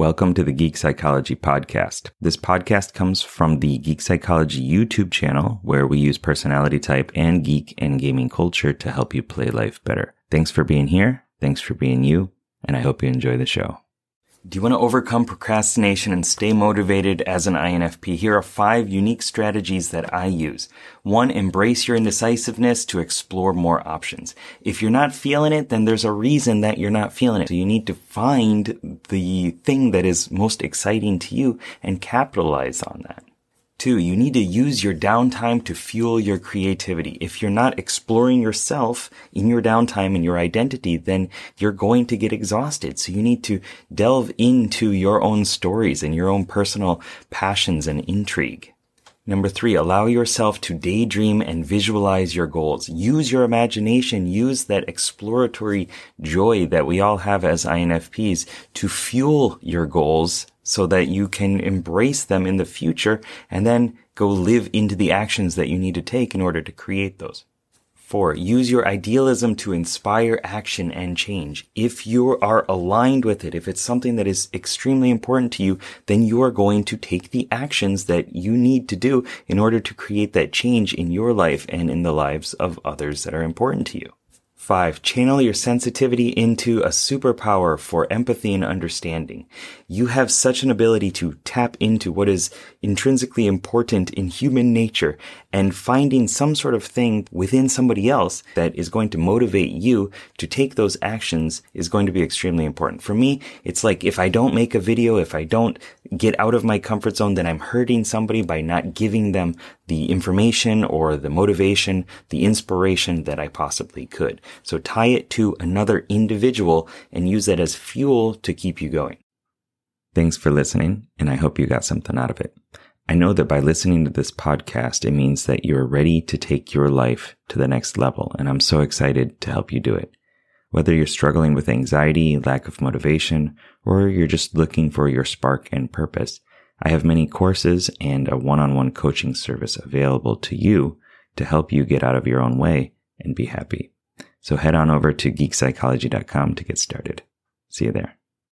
Welcome to the Geek Psychology Podcast. This podcast comes from the Geek Psychology YouTube channel, where we use personality type and geek and gaming culture to help you play life better. Thanks for being here. Thanks for being you. And I hope you enjoy the show. Do you want to overcome procrastination and stay motivated as an INFP? Here are five unique strategies that I use. One, embrace your indecisiveness to explore more options. If you're not feeling it, then there's a reason that you're not feeling it. So you need to find the thing that is most exciting to you and capitalize on that. Two, you need to use your downtime to fuel your creativity. If you're not exploring yourself in your downtime and your identity, then you're going to get exhausted. So you need to delve into your own stories and your own personal passions and intrigue. Number three, allow yourself to daydream and visualize your goals. Use your imagination, use that exploratory joy that we all have as INFPs to fuel your goals so that you can embrace them in the future and then go live into the actions that you need to take in order to create those. Four, use your idealism to inspire action and change. If you are aligned with it, if it's something that is extremely important to you, then you are going to take the actions that you need to do in order to create that change in your life and in the lives of others that are important to you. Five, channel your sensitivity into a superpower for empathy and understanding. You have such an ability to tap into what is intrinsically important in human nature and finding some sort of thing within somebody else that is going to motivate you to take those actions is going to be extremely important. For me, it's like if I don't make a video, if I don't get out of my comfort zone, then I'm hurting somebody by not giving them the information or the motivation, the inspiration that I possibly could. So tie it to another individual and use that as fuel to keep you going. Thanks for listening, and I hope you got something out of it. I know that by listening to this podcast, it means that you're ready to take your life to the next level, and I'm so excited to help you do it. Whether you're struggling with anxiety, lack of motivation, or you're just looking for your spark and purpose, I have many courses and a one-on-one coaching service available to you to help you get out of your own way and be happy. So head on over to geekpsychology.com to get started. See you there.